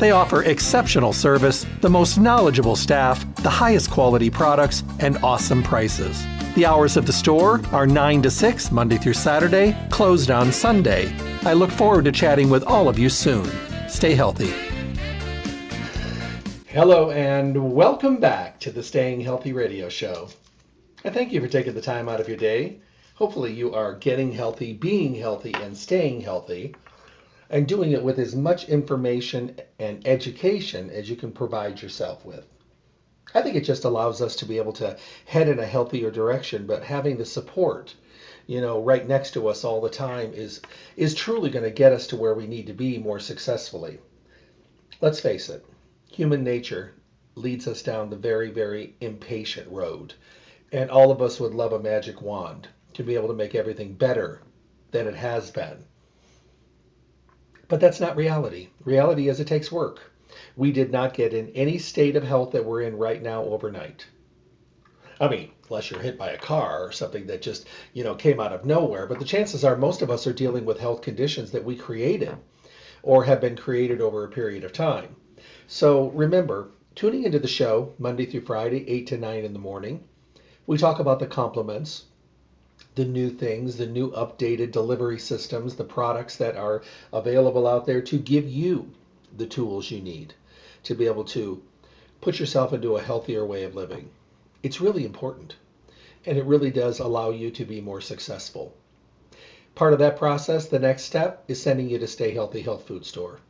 They offer exceptional service, the most knowledgeable staff, the highest quality products, and awesome prices. The hours of the store are 9 to 6, Monday through Saturday, closed on Sunday. I look forward to chatting with all of you soon. Stay healthy. Hello, and welcome back to the Staying Healthy Radio Show. And thank you for taking the time out of your day. Hopefully, you are getting healthy, being healthy, and staying healthy and doing it with as much information and education as you can provide yourself with. I think it just allows us to be able to head in a healthier direction, but having the support, you know, right next to us all the time is is truly going to get us to where we need to be more successfully. Let's face it, human nature leads us down the very, very impatient road. And all of us would love a magic wand to be able to make everything better than it has been. But that's not reality. Reality is it takes work. We did not get in any state of health that we're in right now overnight. I mean, unless you're hit by a car or something that just, you know, came out of nowhere. But the chances are most of us are dealing with health conditions that we created or have been created over a period of time. So remember, tuning into the show Monday through Friday, 8 to 9 in the morning, we talk about the complements, the new things, the new updated delivery systems, the products that are available out there to give you the tools you need to be able to put yourself into a healthier way of living. It's really important. And it really does allow you to be more successful. Part of that process, the next step, is sending you to Stay Healthy Health Food Store.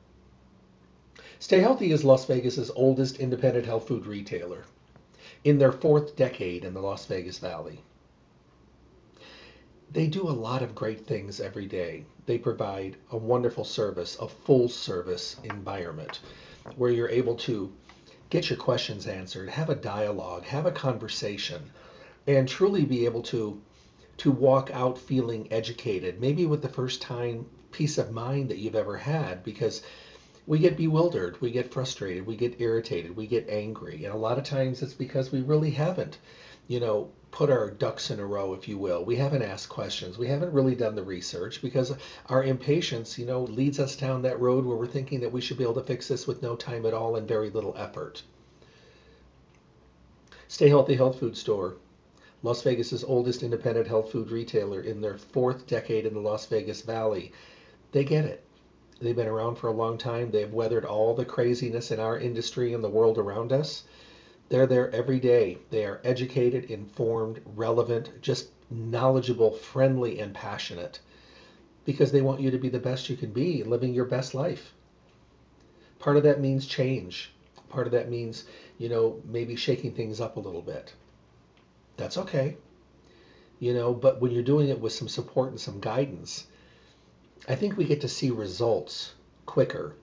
Stay Healthy is Las Vegas's oldest independent health food retailer in their fourth decade in the Las Vegas Valley they do a lot of great things every day. They provide a wonderful service, a full service environment where you're able to get your questions answered, have a dialogue, have a conversation, and truly be able to to walk out feeling educated, maybe with the first time peace of mind that you've ever had because we get bewildered, we get frustrated, we get irritated, we get angry, and a lot of times it's because we really haven't, you know, put our ducks in a row, if you will. We haven't asked questions. We haven't really done the research because our impatience, you know, leads us down that road where we're thinking that we should be able to fix this with no time at all and very little effort. Stay Healthy Health Food Store, Las Vegas's oldest independent health food retailer in their fourth decade in the Las Vegas Valley. They get it. They've been around for a long time. They've weathered all the craziness in our industry and the world around us they're there every day. They are educated, informed, relevant, just knowledgeable, friendly, and passionate because they want you to be the best you can be, living your best life. Part of that means change. Part of that means, you know, maybe shaking things up a little bit. That's okay. You know, but when you're doing it with some support and some guidance, I think we get to see results quicker.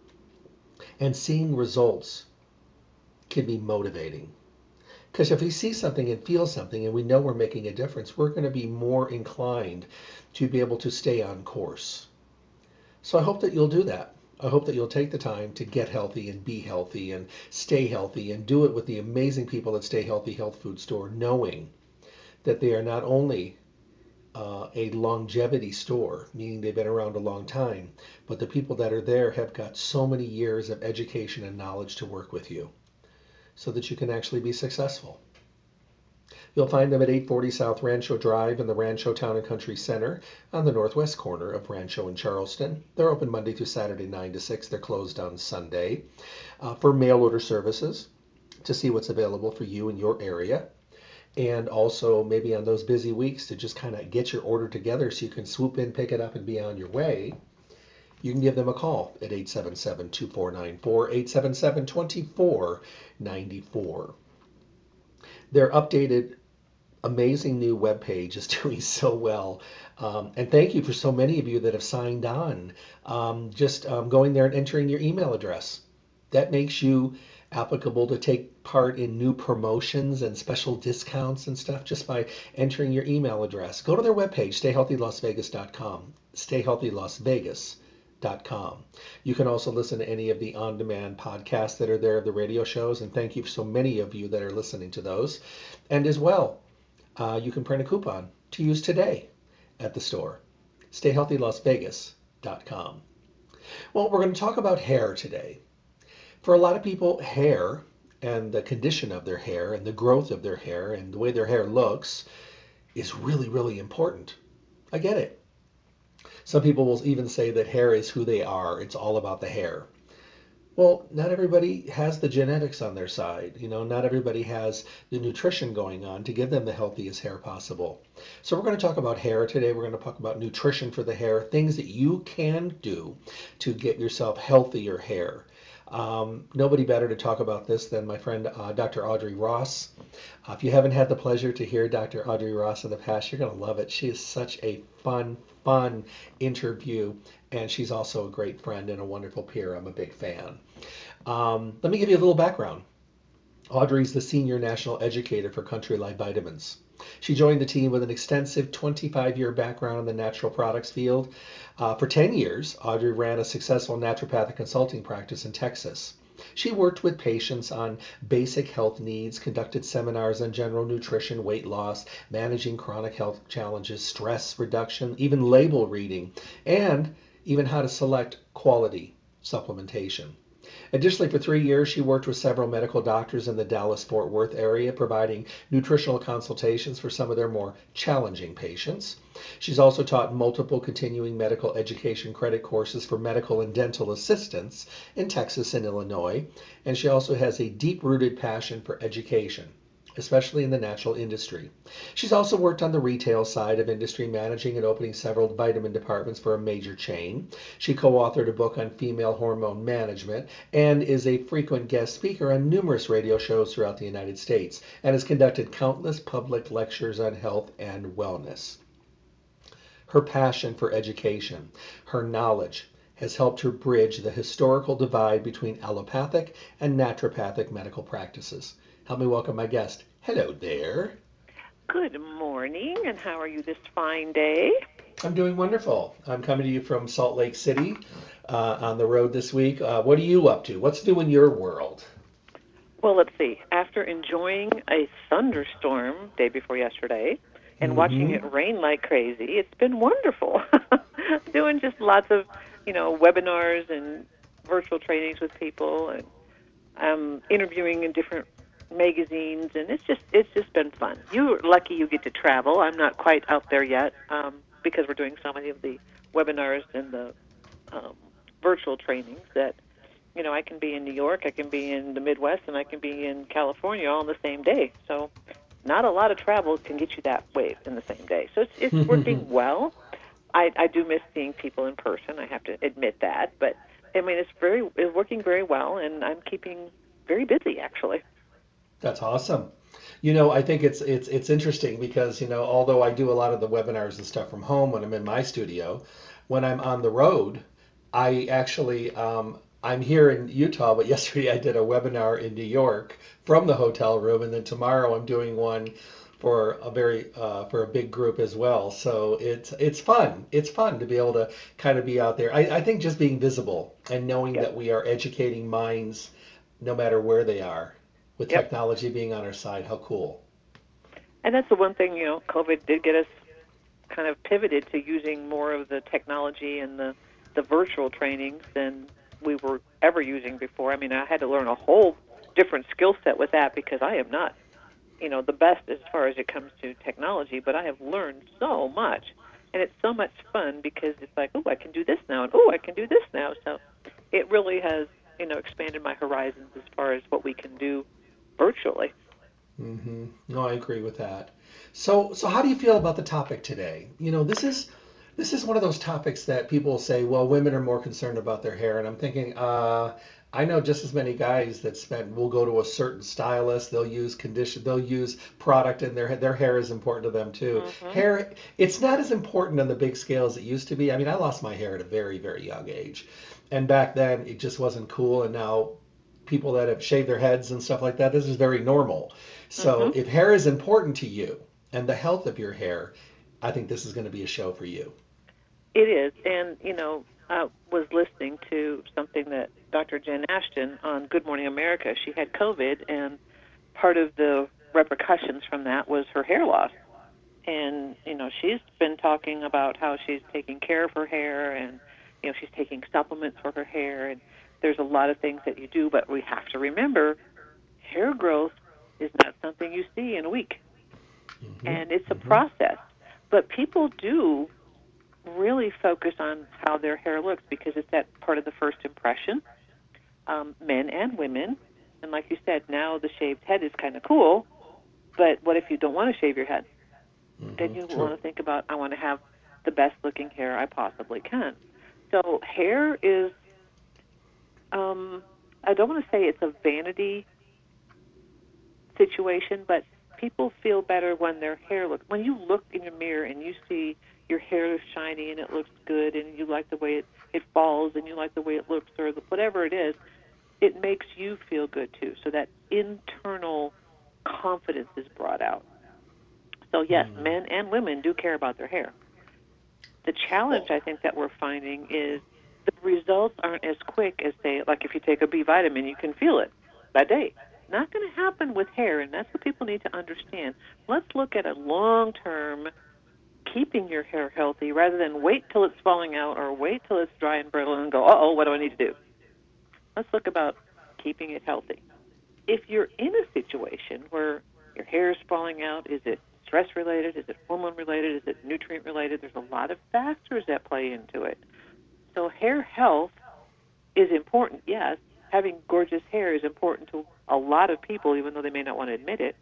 And seeing results can be motivating. Because if we see something and feel something and we know we're making a difference, we're going to be more inclined to be able to stay on course. So I hope that you'll do that. I hope that you'll take the time to get healthy and be healthy and stay healthy and do it with the amazing people at Stay Healthy Health Food Store, knowing that they are not only uh, a longevity store, meaning they've been around a long time, but the people that are there have got so many years of education and knowledge to work with you so that you can actually be successful. You'll find them at 840 South Rancho Drive in the Rancho Town and Country Center on the northwest corner of Rancho and Charleston. They're open Monday through Saturday, 9 to 6. They're closed on Sunday. Uh, for mail order services, to see what's available for you in your area, and also maybe on those busy weeks to just kind of get your order together so you can swoop in, pick it up, and be on your way, you can give them a call at 877 2494, 877 2494. Their updated, amazing new webpage is doing so well. Um, and thank you for so many of you that have signed on. Um, just um, going there and entering your email address. That makes you applicable to take part in new promotions and special discounts and stuff just by entering your email address. Go to their webpage, stayhealthylasvegas.com. Stayhealthylasvegas.com. You can also listen to any of the on demand podcasts that are there, the radio shows, and thank you so many of you that are listening to those. And as well, uh, you can print a coupon to use today at the store. StayHealthyLasVegas.com. Well, we're going to talk about hair today. For a lot of people, hair and the condition of their hair and the growth of their hair and the way their hair looks is really, really important. I get it. Some people will even say that hair is who they are. It's all about the hair. Well, not everybody has the genetics on their side. You know, not everybody has the nutrition going on to give them the healthiest hair possible. So we're going to talk about hair today. We're going to talk about nutrition for the hair, things that you can do to get yourself healthier hair. Um, nobody better to talk about this than my friend uh, Dr. Audrey Ross. Uh, if you haven't had the pleasure to hear Dr. Audrey Ross in the past, you're going to love it. She is such a fun, fun interview, and she's also a great friend and a wonderful peer. I'm a big fan. Um, let me give you a little background. Audrey's the senior national educator for Country Life Vitamins. She joined the team with an extensive 25 year background in the natural products field. Uh, for 10 years, Audrey ran a successful naturopathic consulting practice in Texas. She worked with patients on basic health needs, conducted seminars on general nutrition, weight loss, managing chronic health challenges, stress reduction, even label reading, and even how to select quality supplementation. Additionally, for three years, she worked with several medical doctors in the Dallas Fort Worth area, providing nutritional consultations for some of their more challenging patients. She's also taught multiple continuing medical education credit courses for medical and dental assistants in Texas and Illinois, and she also has a deep rooted passion for education especially in the natural industry. She's also worked on the retail side of industry, managing and opening several vitamin departments for a major chain. She co authored a book on female hormone management and is a frequent guest speaker on numerous radio shows throughout the United States and has conducted countless public lectures on health and wellness. Her passion for education, her knowledge, has helped her bridge the historical divide between allopathic and naturopathic medical practices. Help me welcome my guest. Hello there. Good morning, and how are you this fine day? I'm doing wonderful. I'm coming to you from Salt Lake City uh, on the road this week. Uh, what are you up to? What's new in your world? Well, let's see. After enjoying a thunderstorm day before yesterday and mm-hmm. watching it rain like crazy, it's been wonderful. Doing just lots of, you know, webinars and virtual trainings with people and um, interviewing in different magazines, and it's just it's just been fun. You're lucky you get to travel. I'm not quite out there yet um, because we're doing so many of the webinars and the um, virtual trainings that you know I can be in New York, I can be in the Midwest, and I can be in California all in the same day. So not a lot of travel can get you that way in the same day. So it's it's working well. I, I do miss seeing people in person. I have to admit that, but I mean it's very it's working very well, and I'm keeping very busy actually. That's awesome. You know, I think it's it's it's interesting because you know, although I do a lot of the webinars and stuff from home when I'm in my studio, when I'm on the road, I actually um, I'm here in Utah, but yesterday I did a webinar in New York from the hotel room, and then tomorrow I'm doing one for a very uh, for a big group as well. So it's it's fun. It's fun to be able to kind of be out there. I, I think just being visible and knowing yeah. that we are educating minds no matter where they are with yep. technology being on our side. How cool! And that's the one thing you know, COVID did get us kind of pivoted to using more of the technology and the the virtual trainings than we were ever using before. I mean, I had to learn a whole different skill set with that because I am not, you know, the best as far as it comes to technology, but I have learned so much. And it's so much fun because it's like, oh, I can do this now, and oh, I can do this now. So it really has, you know, expanded my horizons as far as what we can do virtually. Mm-hmm. No, I agree with that. So, so how do you feel about the topic today? You know, this is this is one of those topics that people say, well, women are more concerned about their hair, and I'm thinking, uh, I know just as many guys that spend will go to a certain stylist. They'll use condition. They'll use product, and their their hair is important to them too. Mm-hmm. Hair, it's not as important on the big scale as it used to be. I mean, I lost my hair at a very very young age, and back then it just wasn't cool. And now people that have shaved their heads and stuff like that, this is very normal. So mm-hmm. if hair is important to you and the health of your hair, I think this is going to be a show for you. It is, and you know, I was listening to something that Dr. Jen Ashton on Good Morning America. She had COVID, and part of the repercussions from that was her hair loss. And you know, she's been talking about how she's taking care of her hair, and you know, she's taking supplements for her hair, and there's a lot of things that you do. But we have to remember, hair growth is not something you see in a week, mm-hmm. and it's a mm-hmm. process. But people do really focus on how their hair looks because it's that part of the first impression, um, men and women. And like you said, now the shaved head is kind of cool, but what if you don't want to shave your head? Mm-hmm, then you true. want to think about, I want to have the best looking hair I possibly can. So hair is, um, I don't want to say it's a vanity situation, but people feel better when their hair looks. When you look in your mirror and you see your hair is shiny and it looks good and you like the way it, it falls and you like the way it looks or the, whatever it is, it makes you feel good too. So that internal confidence is brought out. So yes, mm-hmm. men and women do care about their hair. The challenge I think that we're finding is the results aren't as quick as say like if you take a B vitamin, you can feel it that day. Not going to happen with hair, and that's what people need to understand. Let's look at a long-term keeping your hair healthy rather than wait till it's falling out or wait till it's dry and brittle and go, uh oh, what do I need to do? Let's look about keeping it healthy. If you're in a situation where your hair is falling out, is it stress related? Is it hormone related? Is it nutrient related? There's a lot of factors that play into it. So, hair health is important, yes. Having gorgeous hair is important to a lot of people, even though they may not want to admit it.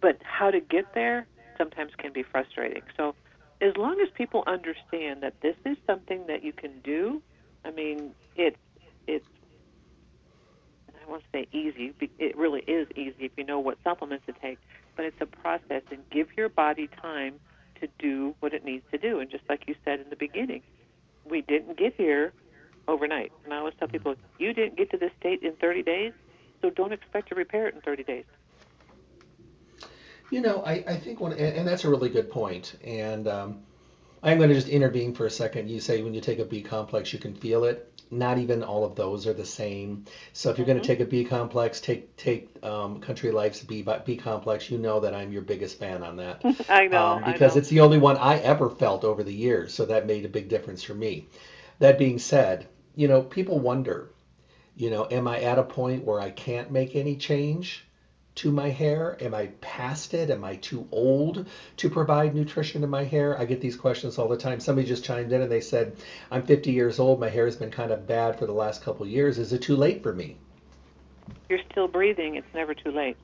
But how to get there sometimes can be frustrating. So, as long as people understand that this is something that you can do, I mean, it's it's I won't say easy. It really is easy if you know what supplements to take, but it's a process, and give your body time to do what it needs to do. And just like you said in the beginning, we didn't get here overnight. And I always tell people, you didn't get to this state in 30 days, so don't expect to repair it in 30 days. You know, I, I think one, and, and that's a really good point. And um, I'm going to just intervene for a second. You say when you take a B complex, you can feel it. Not even all of those are the same. So if you're mm-hmm. going to take a B complex, take take um, Country Life's B B complex. You know that I'm your biggest fan on that. I know um, because I know. it's the only one I ever felt over the years. So that made a big difference for me. That being said, you know, people wonder, you know, am I at a point where I can't make any change? To my hair? Am I past it? Am I too old to provide nutrition to my hair? I get these questions all the time. Somebody just chimed in and they said, I'm 50 years old. My hair has been kind of bad for the last couple of years. Is it too late for me? You're still breathing. It's never too late.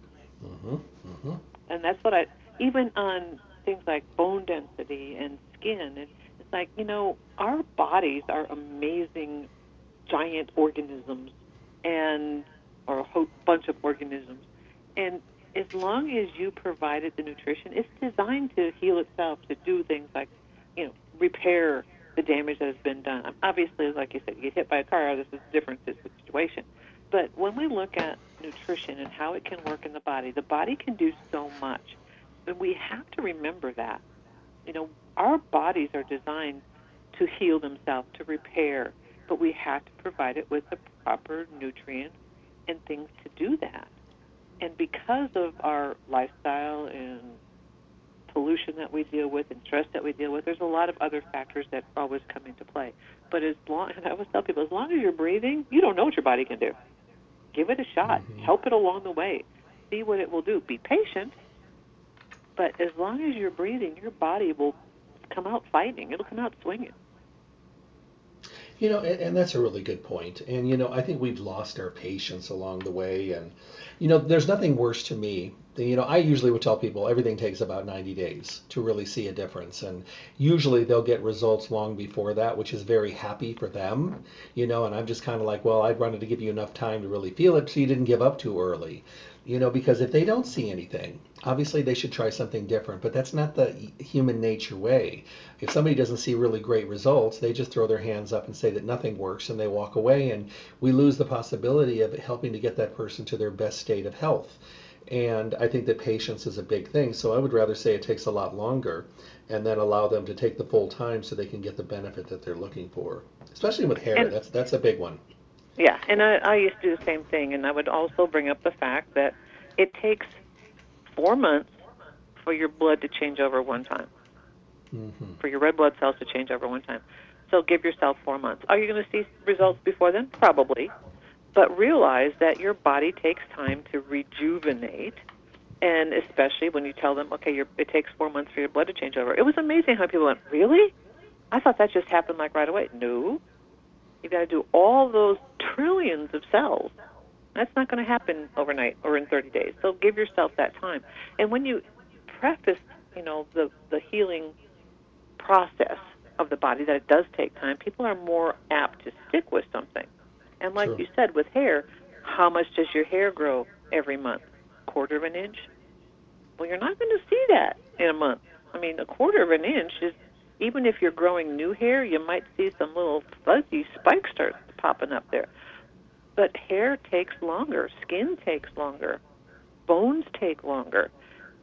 Mm-hmm. Mm-hmm. And that's what I, even on things like bone density and skin, it's like, you know, our bodies are amazing giant organisms and or a whole bunch of organisms and as long as you provided the nutrition, it's designed to heal itself, to do things like, you know, repair the damage that has been done. Obviously, like you said, you get hit by a car, this is a different situation. But when we look at nutrition and how it can work in the body, the body can do so much. And we have to remember that. You know, our bodies are designed to heal themselves, to repair, but we have to provide it with the proper nutrients and things to do that and because of our lifestyle and pollution that we deal with and stress that we deal with, there's a lot of other factors that always come into play. But as long, and I always tell people, as long as you're breathing, you don't know what your body can do. Give it a shot. Mm-hmm. Help it along the way. See what it will do. Be patient, but as long as you're breathing, your body will come out fighting. It'll come out swinging. You know, and, and, that's a really good point. And you know, I think we've lost our patience along the way. And you know, there's nothing worse to me you know, I usually would tell people everything takes about 90 days to really see a difference. And usually they'll get results long before that, which is very happy for them, you know. And I'm just kind of like, well, I'd wanted to give you enough time to really feel it so you didn't give up too early, you know, because if they don't see anything, obviously they should try something different. But that's not the human nature way. If somebody doesn't see really great results, they just throw their hands up and say that nothing works and they walk away. And we lose the possibility of helping to get that person to their best state of health. And I think that patience is a big thing. So I would rather say it takes a lot longer and then allow them to take the full time so they can get the benefit that they're looking for. Especially with hair, and, that's that's a big one. Yeah, and I, I used to do the same thing, and I would also bring up the fact that it takes four months for your blood to change over one time, mm-hmm. for your red blood cells to change over one time. So give yourself four months. Are you going to see results before then? Probably but realize that your body takes time to rejuvenate and especially when you tell them okay it takes four months for your blood to change over it was amazing how people went really i thought that just happened like right away no you've got to do all those trillions of cells that's not going to happen overnight or in 30 days so give yourself that time and when you practice you know the the healing process of the body that it does take time people are more apt to stick with something and like you said, with hair, how much does your hair grow every month? Quarter of an inch? Well, you're not going to see that in a month. I mean, a quarter of an inch is, even if you're growing new hair, you might see some little fuzzy spikes start popping up there. But hair takes longer, skin takes longer, bones take longer.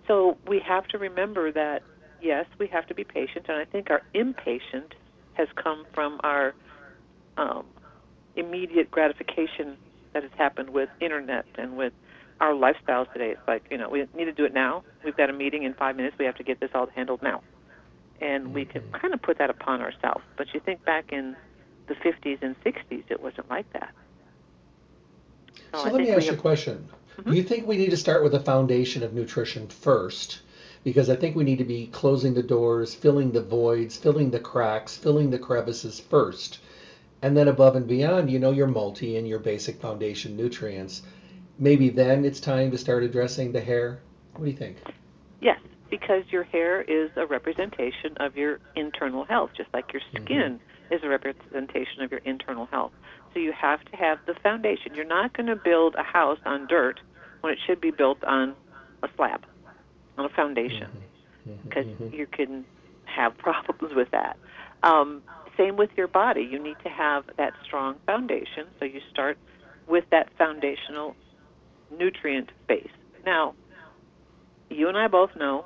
So we have to remember that, yes, we have to be patient, and I think our impatient has come from our um, immediate gratification that has happened with internet and with our lifestyles today. It's like, you know, we need to do it now. We've got a meeting in five minutes. We have to get this all handled now. And we can mm-hmm. kind of put that upon ourselves. But you think back in the 50s and 60s, it wasn't like that. So, so let me ask you a question. Mm-hmm. Do you think we need to start with a foundation of nutrition first? Because I think we need to be closing the doors, filling the voids, filling the cracks, filling the crevices first and then above and beyond, you know, your multi and your basic foundation nutrients. Maybe then it's time to start addressing the hair. What do you think? Yes, because your hair is a representation of your internal health, just like your mm-hmm. skin mm-hmm. is a representation of your internal health. So you have to have the foundation. You're not going to build a house on dirt when it should be built on a slab, on a foundation, because mm-hmm. mm-hmm. you can have problems with that. Um, same with your body. You need to have that strong foundation. So you start with that foundational nutrient base. Now, you and I both know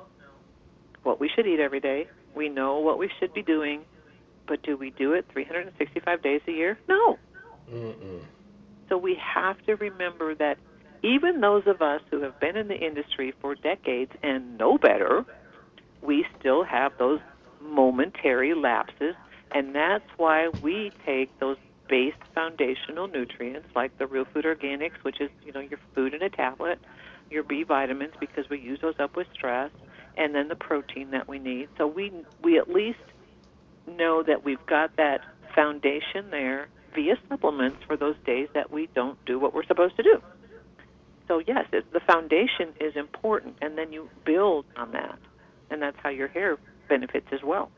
what we should eat every day. We know what we should be doing, but do we do it 365 days a year? No. Mm-mm. So we have to remember that even those of us who have been in the industry for decades and know better, we still have those momentary lapses and that's why we take those base foundational nutrients like the real food organics, which is, you know, your food in a tablet, your B vitamins because we use those up with stress, and then the protein that we need. So we we at least know that we've got that foundation there via supplements for those days that we don't do what we're supposed to do. So yes, it, the foundation is important, and then you build on that, and that's how your hair benefits as well.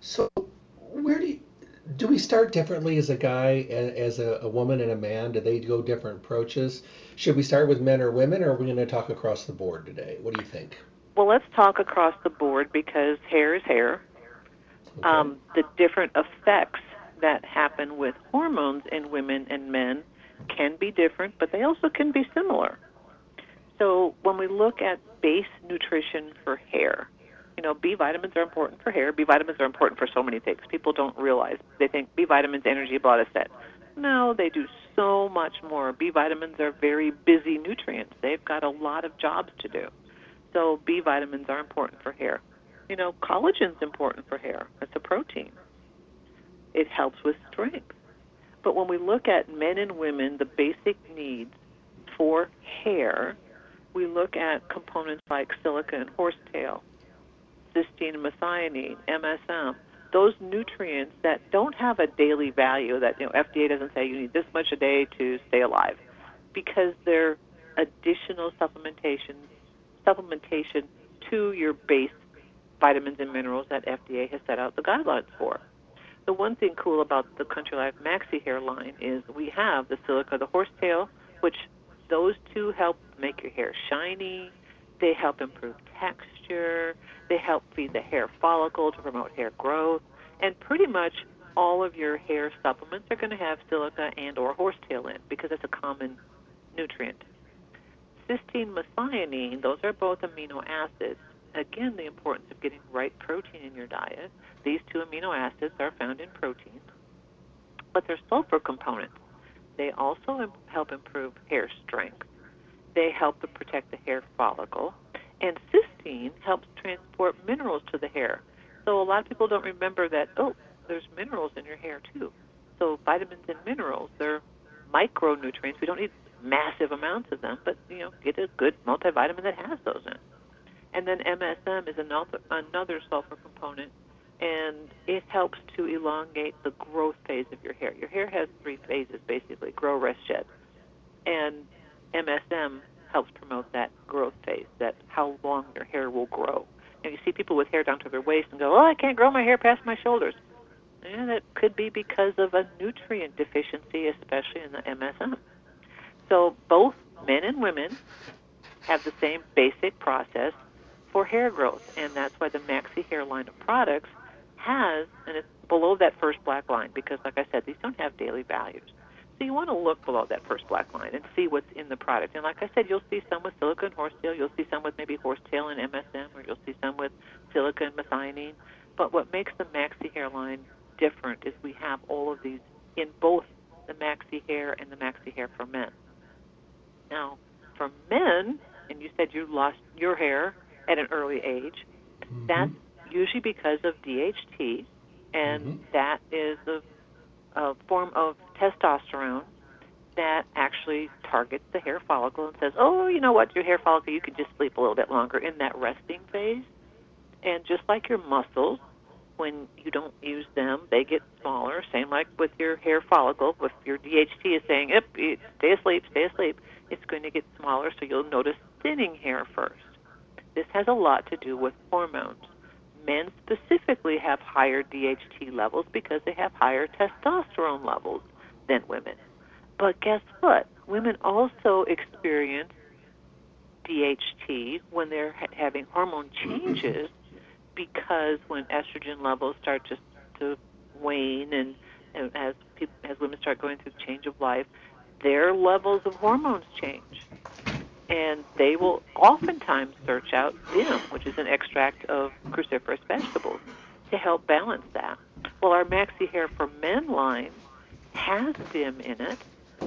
So, where do you, do we start differently as a guy, as a, a, woman, and a man? Do they go different approaches? Should we start with men or women, or are we going to talk across the board today? What do you think? Well, let's talk across the board because hair is hair. Okay. Um, the different effects that happen with hormones in women and men can be different, but they also can be similar. So when we look at base nutrition for hair, you know, B vitamins are important for hair. B vitamins are important for so many things. People don't realize. They think B vitamins, energy, blood, set. No, they do so much more. B vitamins are very busy nutrients. They've got a lot of jobs to do. So B vitamins are important for hair. You know, collagen's important for hair. It's a protein. It helps with strength. But when we look at men and women, the basic needs for hair, we look at components like silica and horsetail, cysteine and methionine, MSM, those nutrients that don't have a daily value that you know FDA doesn't say you need this much a day to stay alive because they're additional supplementation supplementation to your base vitamins and minerals that FDA has set out the guidelines for. The one thing cool about the Country Life Maxi Hair line is we have the silica, the horsetail, which those two help make your hair shiny. They help improve texture. They help feed the hair follicle to promote hair growth. And pretty much all of your hair supplements are going to have silica and or horsetail in because it's a common nutrient. Cysteine methionine, those are both amino acids. Again, the importance of getting right protein in your diet. These two amino acids are found in protein, but they're sulfur components. They also help improve hair strength. They help to protect the hair follicle. And cysteine helps transport minerals to the hair. So a lot of people don't remember that, oh, there's minerals in your hair too. So vitamins and minerals, they're micronutrients. We don't need massive amounts of them, but you know, get a good multivitamin that has those in. And then MSM is another another sulfur component, and it helps to elongate the growth phase of your hair. Your hair has three phases basically: grow, rest, shed. And MSM helps promote that growth phase, that how long your hair will grow. And you see people with hair down to their waist and go, "Oh, I can't grow my hair past my shoulders." And it could be because of a nutrient deficiency, especially in the MSM. So both men and women have the same basic process for hair growth, and that's why the Maxi Hair line of products has, and it's below that first black line because, like I said, these don't have daily values. So you want to look below that first black line and see what's in the product. And like I said, you'll see some with silica and horsetail. You'll see some with maybe horsetail and MSM, or you'll see some with silica and methionine. But what makes the Maxi Hair line different is we have all of these in both the Maxi Hair and the Maxi Hair for men. Now, for men, and you said you lost your hair at an early age, mm-hmm. that's usually because of DHT, and mm-hmm. that is a, a form of testosterone that actually targets the hair follicle and says, oh, you know what, your hair follicle, you can just sleep a little bit longer in that resting phase. And just like your muscles, when you don't use them, they get smaller. Same like with your hair follicle. If your DHT is saying, yep, stay asleep, stay asleep, it's going to get smaller, so you'll notice thinning hair first. This has a lot to do with hormones. Men specifically have higher DHT levels because they have higher testosterone levels than women. But guess what? Women also experience DHT when they're ha- having hormone mm-hmm. changes because when estrogen levels start just to wane and, and as people, as women start going through the change of life, their levels of hormones change. And they will oftentimes search out DIM, which is an extract of cruciferous vegetables, to help balance that. Well, our Maxi Hair for Men line has DIM in it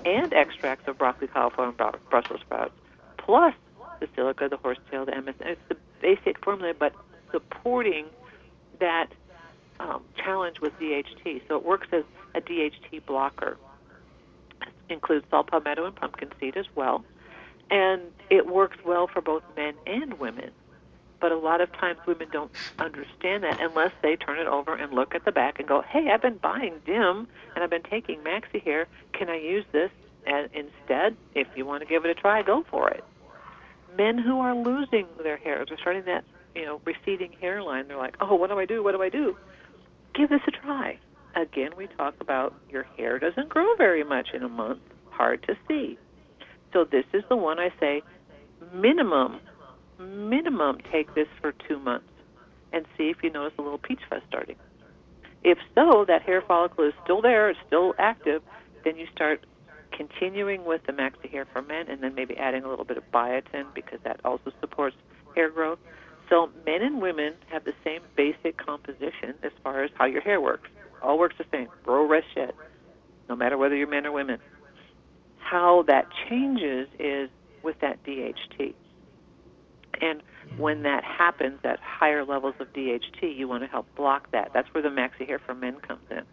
and extracts of broccoli, cauliflower, and Brussels sprouts, plus the silica, the horsetail, the MS. It's the basic formula, but supporting that um, challenge with DHT. So it works as a DHT blocker. It includes saw palmetto and pumpkin seed as well. And it works well for both men and women. But a lot of times women don't understand that unless they turn it over and look at the back and go, hey, I've been buying DIM and I've been taking Maxi Hair. Can I use this and instead? If you want to give it a try, go for it. Men who are losing their hair, they're starting that you know, receding hairline, they're like, oh, what do I do? What do I do? Give this a try. Again, we talk about your hair doesn't grow very much in a month, hard to see. So this is the one I say, minimum, minimum take this for two months and see if you notice a little peach fuzz starting. If so, that hair follicle is still there, it's still active, then you start continuing with the Maxi Hair for Men and then maybe adding a little bit of biotin because that also supports hair growth. So men and women have the same basic composition as far as how your hair works. All works the same. Grow, rest, shed. No matter whether you're men or women. How that changes is with that DHT. And when that happens at higher levels of DHT, you want to help block that. That's where the Maxi Hair for Men comes in.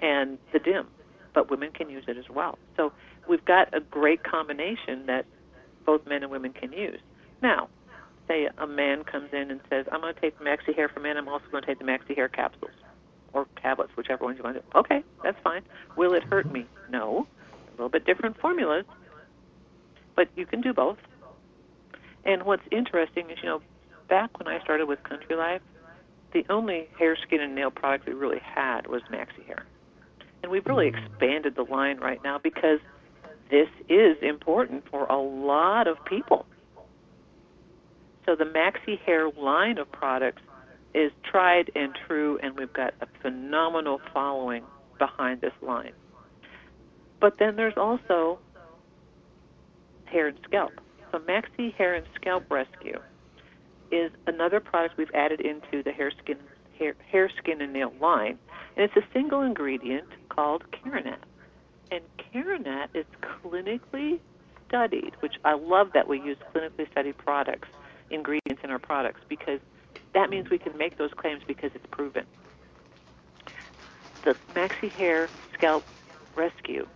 And the DIM. But women can use it as well. So we've got a great combination that both men and women can use. Now, say a man comes in and says, I'm going to take the Maxi Hair for Men, I'm also going to take the Maxi Hair capsules or tablets, whichever ones you want to. Okay, that's fine. Will it hurt me? No. A little bit different formulas. but you can do both. And what's interesting is, you know, back when I started with Country Life, the only hair, skin, and nail product we really had was Maxi Hair. And we've really Mm. expanded the line right now because this is important for a lot of people. So the Maxi Hair line of products is tried and true, and we've got a phenomenal following behind this line. But then there's also hair and scalp. So Maxi Hair and Scalp Rescue is another product we've added into the hair, skin, hair, hair, skin, and nail line, and it's a single ingredient called Keranat. And Keranat is clinically studied, which I love that we use clinically studied products, ingredients in our products, because that means we can make those claims because it's proven. The Maxi Hair Scalp Rescue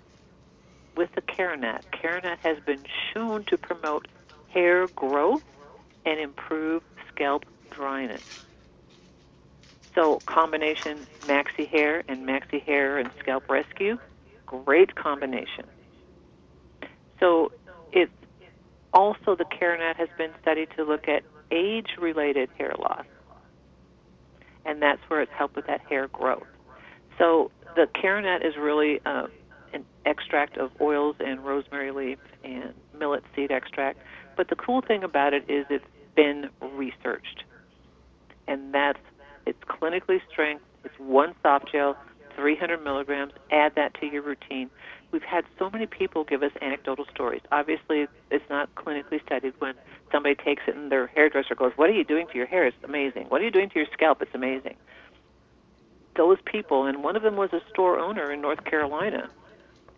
with the Keranat, Keranat has been shown to promote hair growth and improve scalp dryness. So, combination Maxi Hair and Maxi Hair and Scalp Rescue, great combination. So, it's also the Keranat has been studied to look at age related hair loss. And that's where it's helped with that hair growth. So, the Keranat is really an extract of oils and rosemary leaf and millet seed extract. But the cool thing about it is it's been researched. And that's it's clinically strength. It's one soft gel, 300 milligrams. Add that to your routine. We've had so many people give us anecdotal stories. Obviously, it's not clinically studied. When somebody takes it and their hairdresser goes, "What are you doing to your hair? It's amazing. What are you doing to your scalp? It's amazing." Those people, and one of them was a store owner in North Carolina,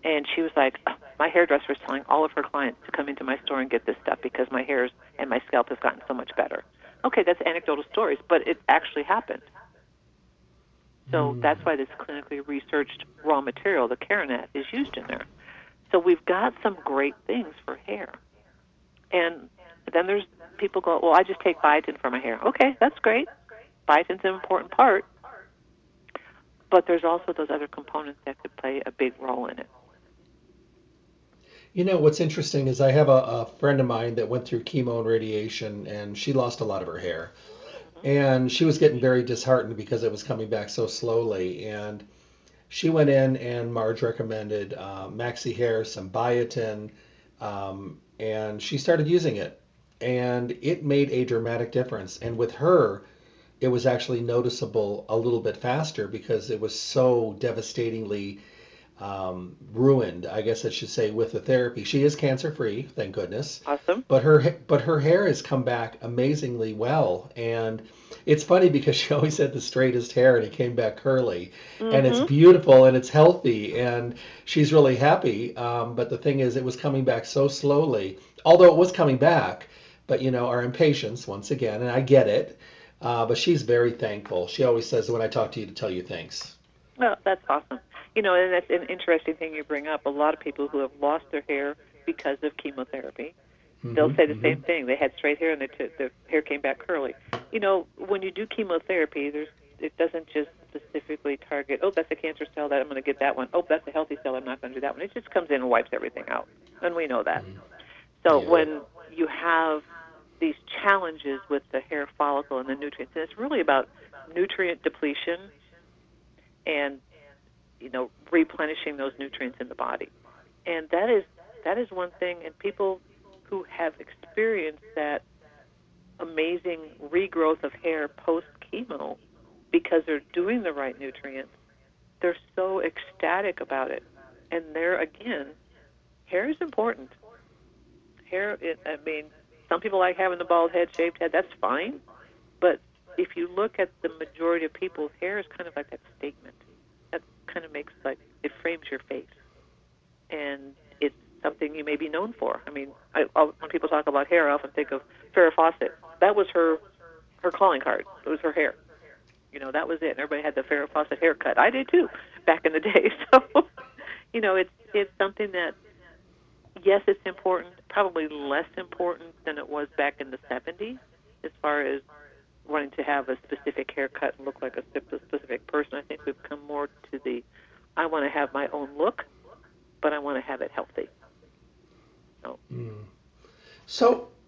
and she was like, oh, "My hairdresser is telling all of her clients to come into my store and get this stuff because my hairs and my scalp has gotten so much better." Okay, that's anecdotal stories, but it actually happened. So Mm. that's why this clinically researched raw material, the Keranat, is used in there. So we've got some great things for hair. And then there's people go, well, I just take biotin for my hair. Okay, that's great. Biotin's an important part. But there's also those other components that could play a big role in it. You know, what's interesting is I have a, a friend of mine that went through chemo and radiation, and she lost a lot of her hair. And she was getting very disheartened because it was coming back so slowly. And she went in, and Marge recommended uh, Maxi Hair, some biotin, um, and she started using it. And it made a dramatic difference. And with her, it was actually noticeable a little bit faster because it was so devastatingly um, ruined, I guess I should say, with the therapy. She is cancer free, thank goodness. Awesome. But her but her hair has come back amazingly well, and it's funny because she always had the straightest hair, and it came back curly, and it's beautiful and it's healthy, and she's really happy. Um, but the thing is, it was coming back so slowly, although it was coming back. But you know, our impatience once again, and I get it. Uh, but she's very thankful. She always says when I talk to you to tell you thanks. Well, that's awesome. You know, and that's an interesting thing you bring up. A lot of people who have lost their hair because of chemotherapy, they'll mm-hmm, say the same mm-hmm. thing. They had straight hair and they t- their hair came back curly. You know, when you do chemotherapy, there's it doesn't just specifically target. Oh, that's a cancer cell that I'm going to get that one. Oh, that's a healthy cell. I'm not going to do that one. It just comes in and wipes everything out, and we know that. Mm-hmm. So Yeah. when you have these challenges with the hair follicle and the nutrients, and it's really about nutrient depletion and you know replenishing those nutrients in the body. And that is that is one thing and people who have experienced that amazing regrowth of hair post chemo because they're doing the right nutrients they're so ecstatic about it. And there again hair is important. Hair it, i mean some people like having the bald head shaved head that's fine. But if you look at the majority of people's hair is kind of like that statement kind of makes like it frames your face, and it's something you may be known for. I mean, I, I, when people talk about hair, I often think of Farrah Fawcett. That was her her calling card. It was her hair. You know, that was it. Everybody had the Farrah Fawcett haircut. I did too, back in the day. So, you know, it's it's something that yes, it's important. Probably less important than it was back in the '70s, as far as wanting to have a specific haircut and look like a specific person. I think we've come more to the I want to have my own look, but I want to have it healthy. So Mm.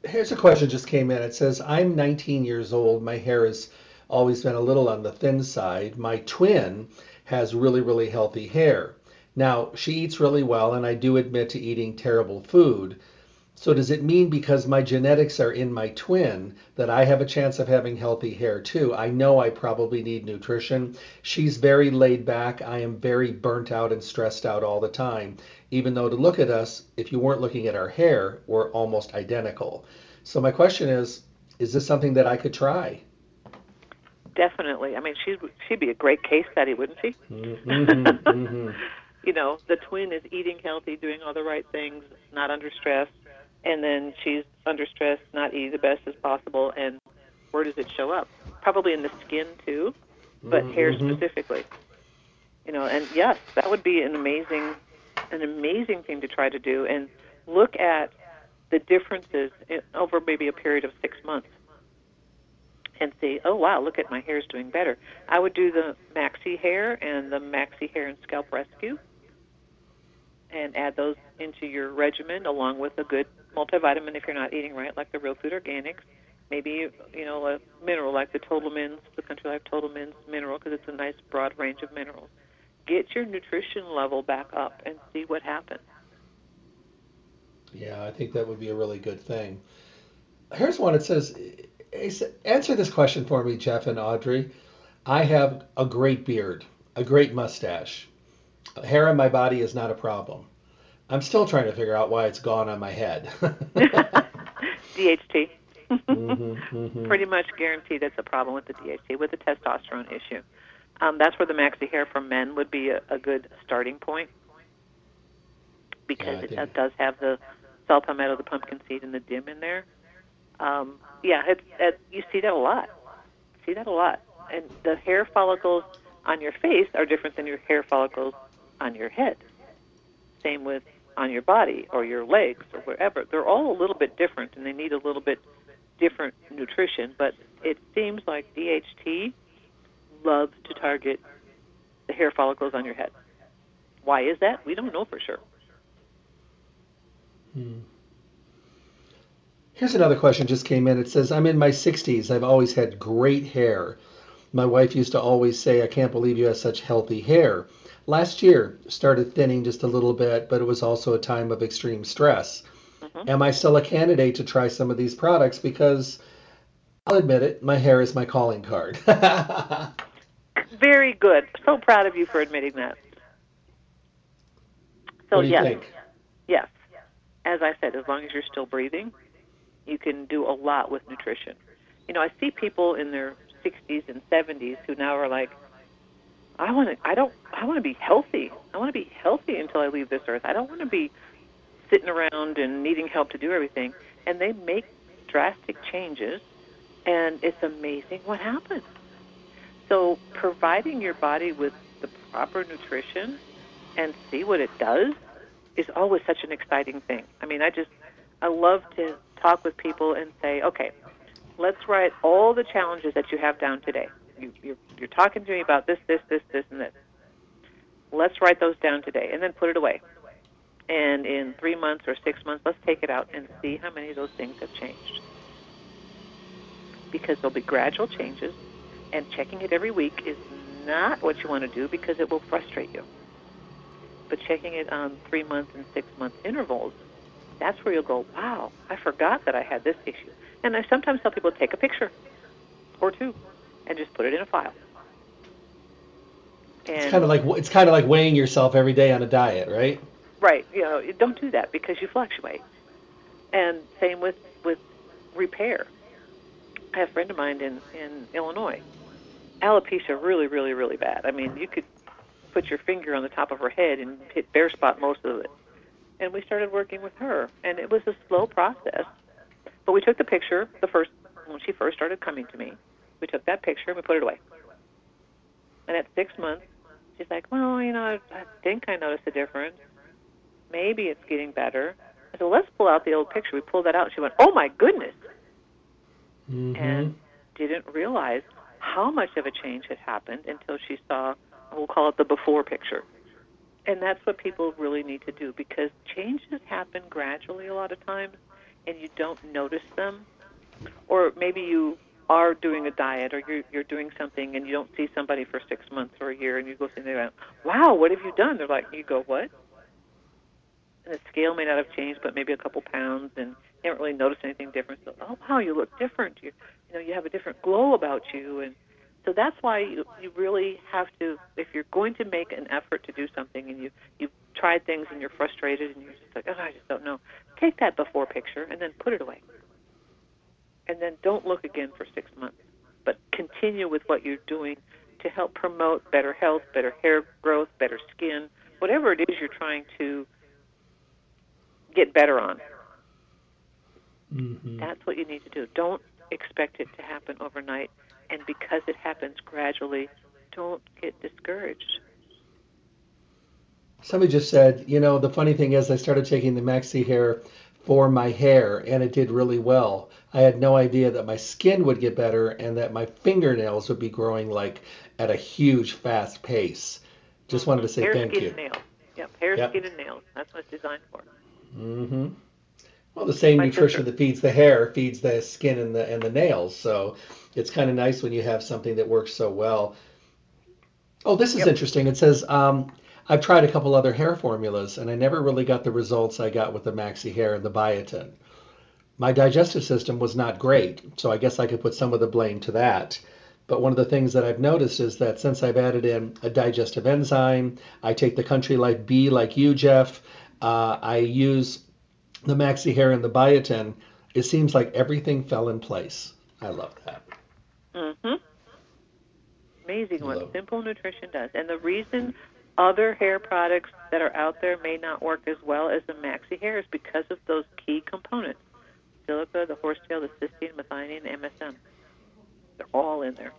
Here's a question just came in. It says, I'm 19 years old. My hair has always been a little on the thin side. My twin has really, really healthy hair. Now, she eats really well, and I do admit to eating terrible food. So, does it mean because my genetics are in my twin that I have a chance of having healthy hair too? I know I probably need nutrition. She's very laid back. I am very burnt out and stressed out all the time. Even though to look at us, if you weren't looking at our hair, we're almost identical. So, my question is is this something that I could try? Definitely. I mean, she'd, she'd be a great case study, wouldn't she? Mm-hmm, mm-hmm. you know, the twin is eating healthy, doing all the right things, not under stress and then she's under stress, not eating the best as possible, and where does it show up? Probably in the skin too, but mm-hmm. hair specifically. You know, and yes, that would be an amazing, an amazing thing to try to do, and look at the differences in, over maybe a period of six months, and see, oh wow, look at my hair's doing better. I would do the Maxi Hair and the Maxi Hair and Scalp Rescue, and add those into your regimen along with a good multivitamin if you're not eating right, like the Real Food Organics. Maybe you know a mineral like the Total Mins, the Country Life Total Mins mineral, because it's a nice broad range of minerals. Get your nutrition level back up and see what happens. Yeah, I think that would be a really good thing. Here's one. It says, "Answer this question for me, Jeff and Audrey. I have a great beard, a great mustache. Hair on my body is not a problem. I'm still trying to figure out why it's gone on my head. DHT. mm-hmm, mm-hmm. Pretty much guaranteed it's a problem with the DHT, with the testosterone issue. Um, that's where the maxi hair for men would be a, a good starting point because yeah, it does have the saw palmetto, the pumpkin seed, and the DIM in there. Um, yeah, it, it, you see that a lot. See that a lot. And the hair follicles on your face are different than your hair follicles on your head. Same with on your body or your legs or wherever. They're all a little bit different and they need a little bit different nutrition, but it seems like DHT loves to target the hair follicles on your head. Why is that? We don't know for sure. Hmm. Here's another question just came in. It says, I'm in my 60s. I've always had great hair. My wife used to always say, I can't believe you have such healthy hair. Last year started thinning just a little bit, but it was also a time of extreme stress. Mm-hmm. Am I still a candidate to try some of these products? Because I'll admit it, my hair is my calling card. Very good. So proud of you for admitting that. So, yes. Think? Yes. As I said, as long as you're still breathing, you can do a lot with nutrition. You know, I see people in their 60s and 70s who now are like, I want to. I don't. I want to be healthy. I want to be healthy until I leave this earth. I don't want to be sitting around and needing help to do everything. And they make drastic changes, and it's amazing what happens. So, providing your body with the proper nutrition and see what it does is always such an exciting thing. I mean, I just I love to talk with people and say, okay, let's write all the challenges that you have down today you, you're, you're talking to me about this, this, this, this, and this. Let's write those down today and then put it away. And in three months or six months, let's take it out and see how many of those things have changed. Because there'll be gradual changes, and checking it every week is not what you want to do because it will frustrate you. But checking it on three months and six month intervals, that's where you'll go, wow, I forgot that I had this issue. And I sometimes tell people take a picture or two and just put it in a file. And it's kind of like it's kind of like weighing yourself every day on a diet, right? Right. You know, don't do that because you fluctuate. And same with with repair. I have a friend of mine in in Illinois. Alopecia really, really, really bad. I mean, you could put your finger on the top of her head and hit bare spot most of it. And we started working with her, and it was a slow process. But we took the picture the first when she first started coming to me, we took that picture and we put it away. And at six months, she's like, well, you know, I, I think I noticed a difference. Maybe it's getting better. I said, well, let's pull out the old picture. We pulled that out. She went, oh my goodness, mm-hmm. and didn't realize how much of a change had happened until she saw, we'll call it the before picture. And that's what people really need to do because changes happen gradually a lot of times, and you don't notice them, or maybe you are doing a diet or you're you're doing something and you don't see somebody for six months or a year and you go see them wow what have you done? They're like you go what? And the scale may not have changed but maybe a couple pounds and you haven't really noticed anything different. So oh wow you look different. You you know you have a different glow about you. And so that's why you you really have to if you're going to make an effort to do something and you you've tried things and you're frustrated and you're just like oh I just don't know take that before picture and then put it away and then don't look again for six months, but continue with what you're doing to help promote better health, better hair growth, better skin, whatever it is you're trying to get better on. Mm-hmm. That's what you need to do. Don't expect it to happen overnight, and because it happens gradually, don't get discouraged. Somebody just said, you know, the funny thing is, I started taking the Maxi Hair for my hair, and it did really well. I had no idea that my skin would get better and that my fingernails would be growing like at a huge, fast pace. Just wanted to say hair, thank skin, you. And nails. Yep, hair, Yep. skin, and nails. That's what it's designed for. Mm-hmm. Well, the same My nutrition sister. that feeds the hair feeds the skin and the and the nails. So it's kind of nice when you have something that works so well. Oh, this is Yep. interesting. It says um, I've tried a couple other hair formulas and I never really got the results I got with the Maxi Hair and the Biotin. My digestive system was not great, so I guess I could put some of the blame to that. But one of the things that I've noticed is that since I've added in a digestive enzyme, I take the Country Life B like you, Jeff. Uh, I use the Maxi Hair and the Biotin. It seems like everything fell in place. I love that. hmm Amazing Hello. what simple nutrition does. And the reason other hair products that are out there may not work as well as the Maxi Hair is because of those key components. Silica, the horsetail, the cysteine, methionine, MSM. They're all in there.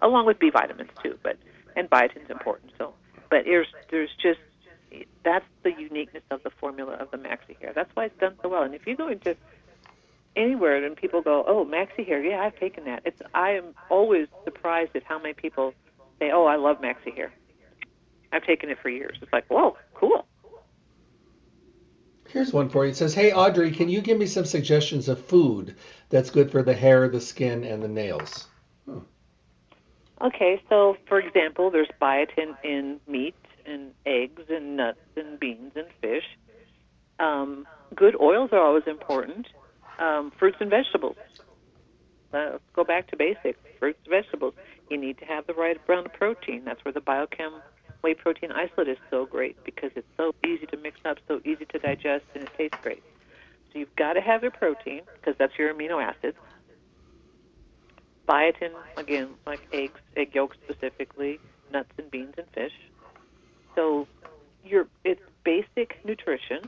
Along with B vitamins too, but and biotin's important. So but there's there's just that's the uniqueness of the formula of the Maxi Hair. That's why it's done so well. And if you go into anywhere and people go, "Oh, Maxi Hair, yeah, I've taken that." It's I am always surprised at how many people say, "Oh, I love Maxi Hair. I've taken it for years." It's like, "Whoa, cool." Here's one for you. It says, Hey, Audrey, can you give me some suggestions of food that's good for the hair, the skin, and the nails? Okay, so for example, there's biotin in meat and eggs and nuts and beans and fish. Um, good oils are always important. Um, fruits and vegetables. Let's go back to basics. Fruits and vegetables. You need to have the right amount of protein. That's where the biochem whey protein isolate is so great because it's so easy to mix up, so easy to digest, and it tastes great. So you've got to have your protein because that's your amino acids. Biotin, again, like eggs, egg yolks specifically, nuts and beans and fish. So your it's basic nutrition,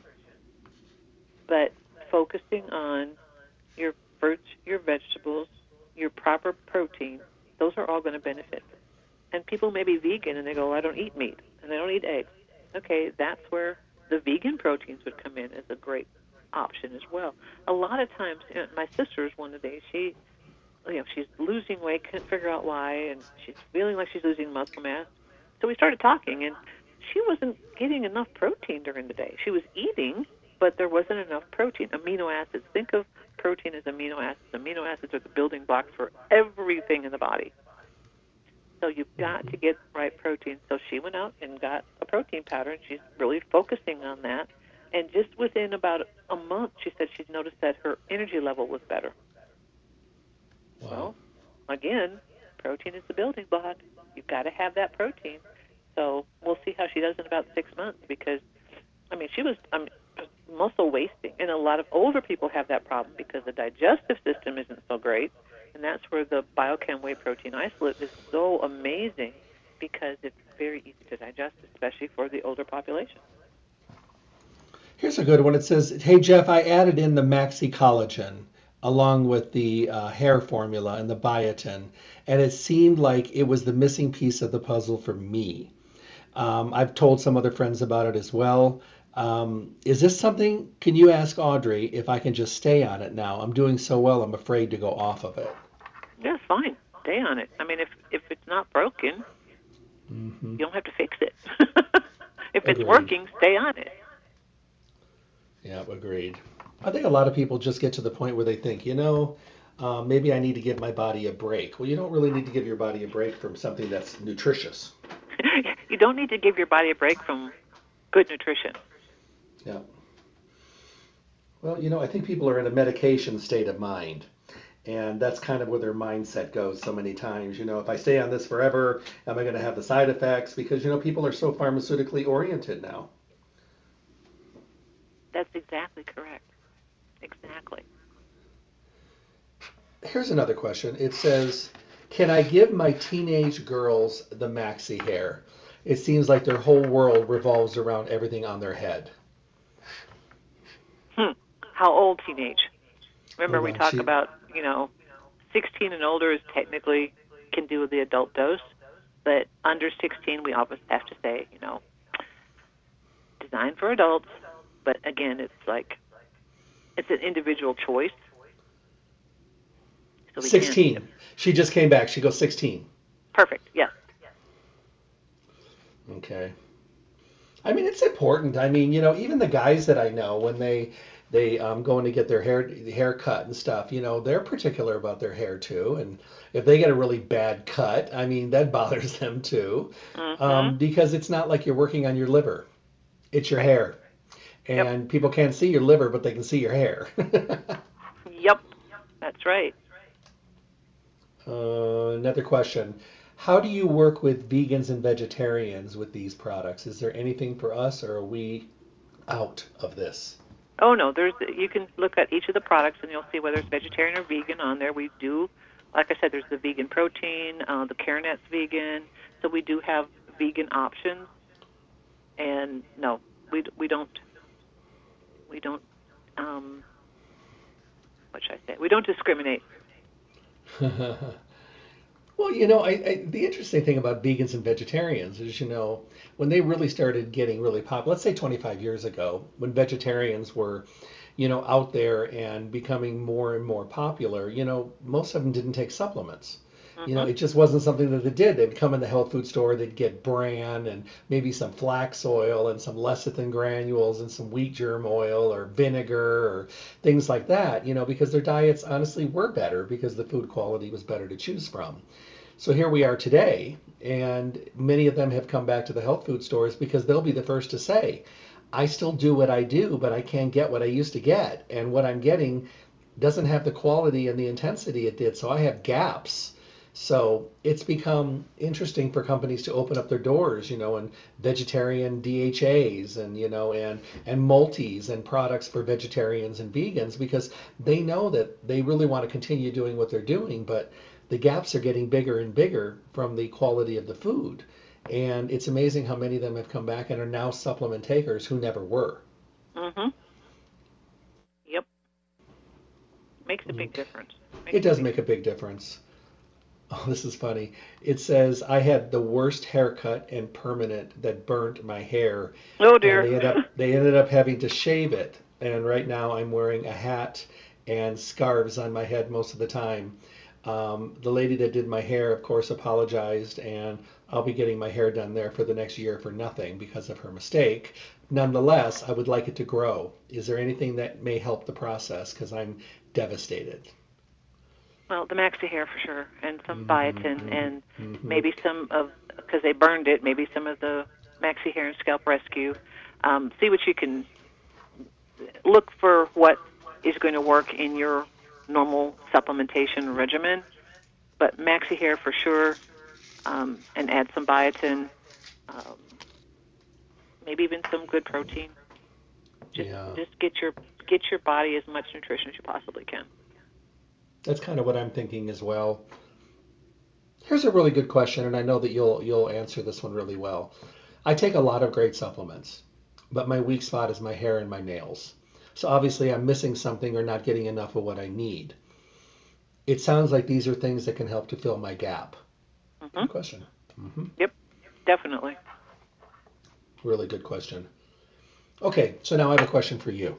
but focusing on your fruits, your vegetables, your proper protein, those are all going to benefit. And people may be vegan and they go, I don't eat meat and I don't eat eggs. Okay, that's where the vegan proteins would come in as a great option as well. A lot of times, you know, my sister's one today. She, you know, she's losing weight, couldn't figure out why, and she's feeling like she's losing muscle mass. So we started talking, and she wasn't getting enough protein during the day. She was eating, but there wasn't enough protein. Amino acids. Think of protein as amino acids. Amino acids are the building blocks for everything in the body. So you've got to get the right protein. So she went out and got a protein powder, and she's really focusing on that. And just within about a month, she said she's noticed that her energy level was better. Well, again, protein is the building block. You've got to have that protein. So we'll see how she does in about six months because, I mean, she was I mean, muscle wasting, and a lot of older people have that problem because the digestive system isn't so great, and that's where the biochem whey protein isolate is so amazing because it's very easy to digest, especially for the older population. Here's a good one. It says, Hey, Jeff, I added in the Maxi Collagen along with the uh, hair formula and the biotin, and it seemed like it was the missing piece of the puzzle for me. Um, I've told some other friends about it as well. Um, is this something? Can you ask Audrey if I can just stay on it now? I'm doing so well, I'm afraid to go off of it. Yeah, fine. Stay on it. I mean, if if it's not broken, hmm you don't have to fix it. if it's working, stay on it. Yeah, agreed. I think a lot of people just get to the point where they think, you know, um, maybe I need to give my body a break. Well, you don't really need to give your body a break from something that's nutritious. you don't need to give your body a break from good nutrition. Yeah. Well, you know, I think people are in a medication state of mind. And that's kind of where their mindset goes so many times. You know, if I stay on this forever, am I going to have the side effects? Because, you know, people are so pharmaceutically oriented now. That's exactly correct. Exactly. Here's another question. It says, Can I give my teenage girls the maxi hair? It seems like their whole world revolves around everything on their head. Hmm. How old teenage? Remember, we talk she... about, you know, 16 and older is technically can do the adult dose, but under 16, we always have to say, you know, designed for adults. But again, it's like it's an individual choice. So 16. She just came back. She goes 16. Perfect. Yes. Okay. I mean, it's important. I mean, you know, even the guys that I know when they they um, going to get their hair hair cut and stuff, you know, they're particular about their hair too. And if they get a really bad cut, I mean, that bothers them too, mm-hmm. um, because it's not like you're working on your liver; it's your hair, and yep. people can't see your liver, but they can see your hair. yep, that's right. Uh, another question. How do you work with vegans and vegetarians with these products? Is there anything for us, or are we out of this? Oh no, there's you can look at each of the products and you'll see whether it's vegetarian or vegan on there. We do, like I said, there's the vegan protein, uh, the Keranat's vegan, so we do have vegan options. And no, we we don't we don't um, what should I say? We don't discriminate. Well, you know, I, I, the interesting thing about vegans and vegetarians is, you know, when they really started getting really popular, let's say 25 years ago, when vegetarians were, you know, out there and becoming more and more popular, you know, most of them didn't take supplements. Mm-hmm. You know, mm-hmm. it just wasn't something that they did. They'd come in the health food store, they'd get bran and maybe some flax oil and some lecithin granules and some wheat germ oil or vinegar or things like that, you know, because their diets honestly were better because the food quality was better to choose from. So here we are today, and many of them have come back to the health food stores because they'll be the first to say, I still do what I do, but I can't get what I used to get. And what I'm getting doesn't have the quality and the intensity it did. So I have gaps. So it's become interesting for companies to open up their doors, you know, and vegetarian DHAs and, you know, and, and multis and products for vegetarians and vegans because they know that they really want to continue doing what they're doing, but the gaps are getting bigger and bigger from the quality of the food. And it's amazing how many of them have come back and are now supplement takers who never were. Mhm. Yep. Makes a big mm-hmm. difference. Makes it does make a big difference. Oh, this is funny. It says I had the worst haircut and permanent that burnt my hair. Oh dear. And they ended up they ended up having to shave it. And right now I'm wearing a hat and scarves on my head most of the time. Um, the lady that did my hair, of course, apologized, and I'll be getting my hair done there for the next year for nothing because of her mistake. Nonetheless, I would like it to grow. Is there anything that may help the process? Because I'm devastated. Well, the maxi hair for sure, and some mm-hmm, biotin, mm-hmm, and mm-hmm. maybe some of because they burned it. Maybe some of the maxi hair and scalp rescue. Um, see what you can look for. What is going to work in your normal supplementation regimen. But Maxi Hair for sure, um, and add some biotin, um, maybe even some good protein. Just yeah. just get your get your body as much nutrition as you possibly can. That's kind of what I'm thinking as well. Here's a really good question, and I know that you'll you'll answer this one really well. I take a lot of great supplements, but my weak spot is my hair and my nails. So obviously I'm missing something or not getting enough of what I need. It sounds like these are things that can help to fill my gap. Mm-hmm. Good question. Mm-hmm. Yep, definitely. Really good question. Okay, so now I have a question for you.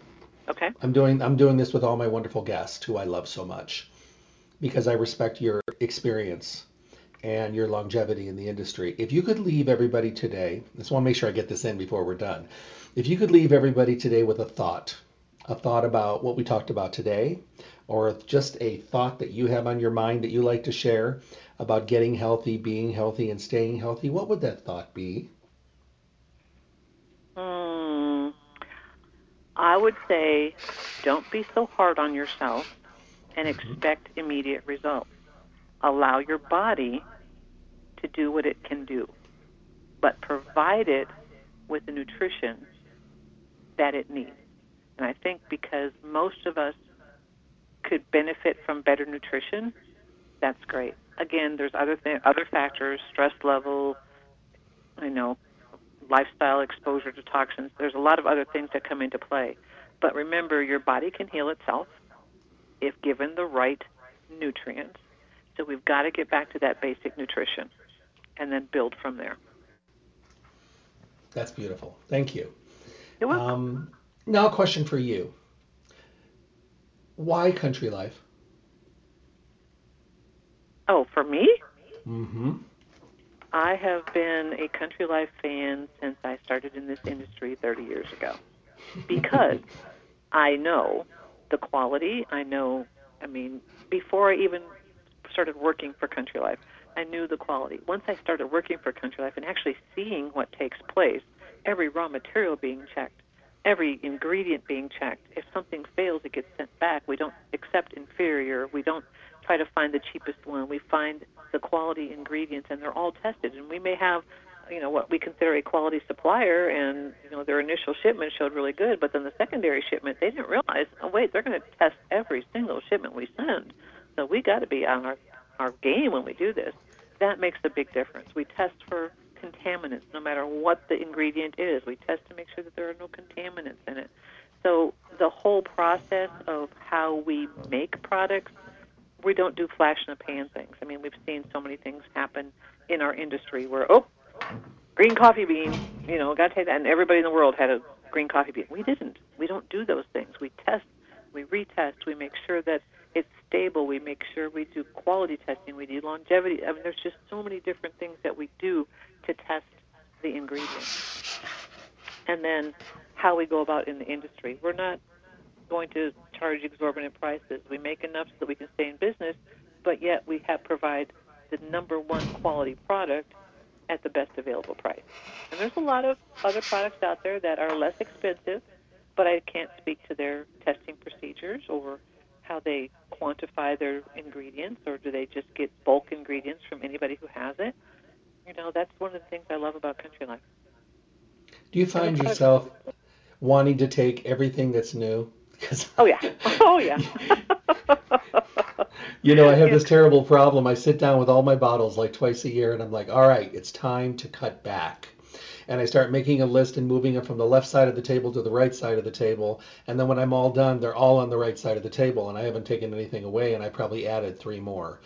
Okay. I'm doing I'm doing this with all my wonderful guests who I love so much because I respect your experience and your longevity in the industry. If you could leave everybody today, I just want to make sure I get this in before we're done. If you could leave everybody today with a thought a thought about what we talked about today, or just a thought that you have on your mind that you like to share about getting healthy, being healthy, and staying healthy, what would that thought be? Hmm. I would say don't be so hard on yourself and mm-hmm. expect immediate results. Allow your body to do what it can do, but provide it with the nutrition that it needs. And I think because most of us could benefit from better nutrition, that's great. Again, there's other th- other factors, stress level, you know, lifestyle exposure to toxins. There's a lot of other things that come into play. But remember, your body can heal itself if given the right nutrients. So we've got to get back to that basic nutrition and then build from there. That's beautiful. Thank you. You're welcome. Um, now, a question for you. Why country life? Oh, for me? Mm-hmm. I have been a country life fan since I started in this industry 30 years ago because I know the quality. I know, I mean, before I even started working for Country Life, I knew the quality. Once I started working for Country Life and actually seeing what takes place, every raw material being checked, every ingredient being checked. If something fails, it gets sent back. We don't accept inferior. We don't try to find the cheapest one. We find the quality ingredients, and they're all tested. And we may have, you know, what we consider a quality supplier, and you know their initial shipment showed really good, but then the secondary shipment, they didn't realize. Oh wait, they're going to test every single shipment we send. So we got to be on our our game when we do this. That makes a big difference. We test for contaminants, no matter what the ingredient is. We test to make sure that there are no contaminants in it. So the whole process of how we make products, we don't do flash in the pan things. I mean, we've seen so many things happen in our industry where, oh, green coffee bean, you know, got to take that, and everybody in the world had a green coffee bean. We didn't. We don't do those things. We test, we retest, we make sure that it's stable. We make sure we do quality testing. We do longevity. I mean, there's just so many different things that we do to test the ingredients. And then how we go about in the industry. We're not going to charge exorbitant prices. We make enough so that we can stay in business, but yet we have provide the number one quality product at the best available price. And there's a lot of other products out there that are less expensive, but I can't speak to their testing procedures or how they quantify their ingredients, or do they just get bulk ingredients from anybody who has it? You know, that's one of the things I love about country life. Do you find yourself wanting to take everything that's new? Because oh yeah, oh yeah. you know, I have this terrible problem. I sit down with all my bottles like twice a year, and I'm like, all right, it's time to cut back and I start making a list and moving them from the left side of the table to the right side of the table. And then when I'm all done, they're all on the right side of the table, and I haven't taken anything away, and I probably added three more.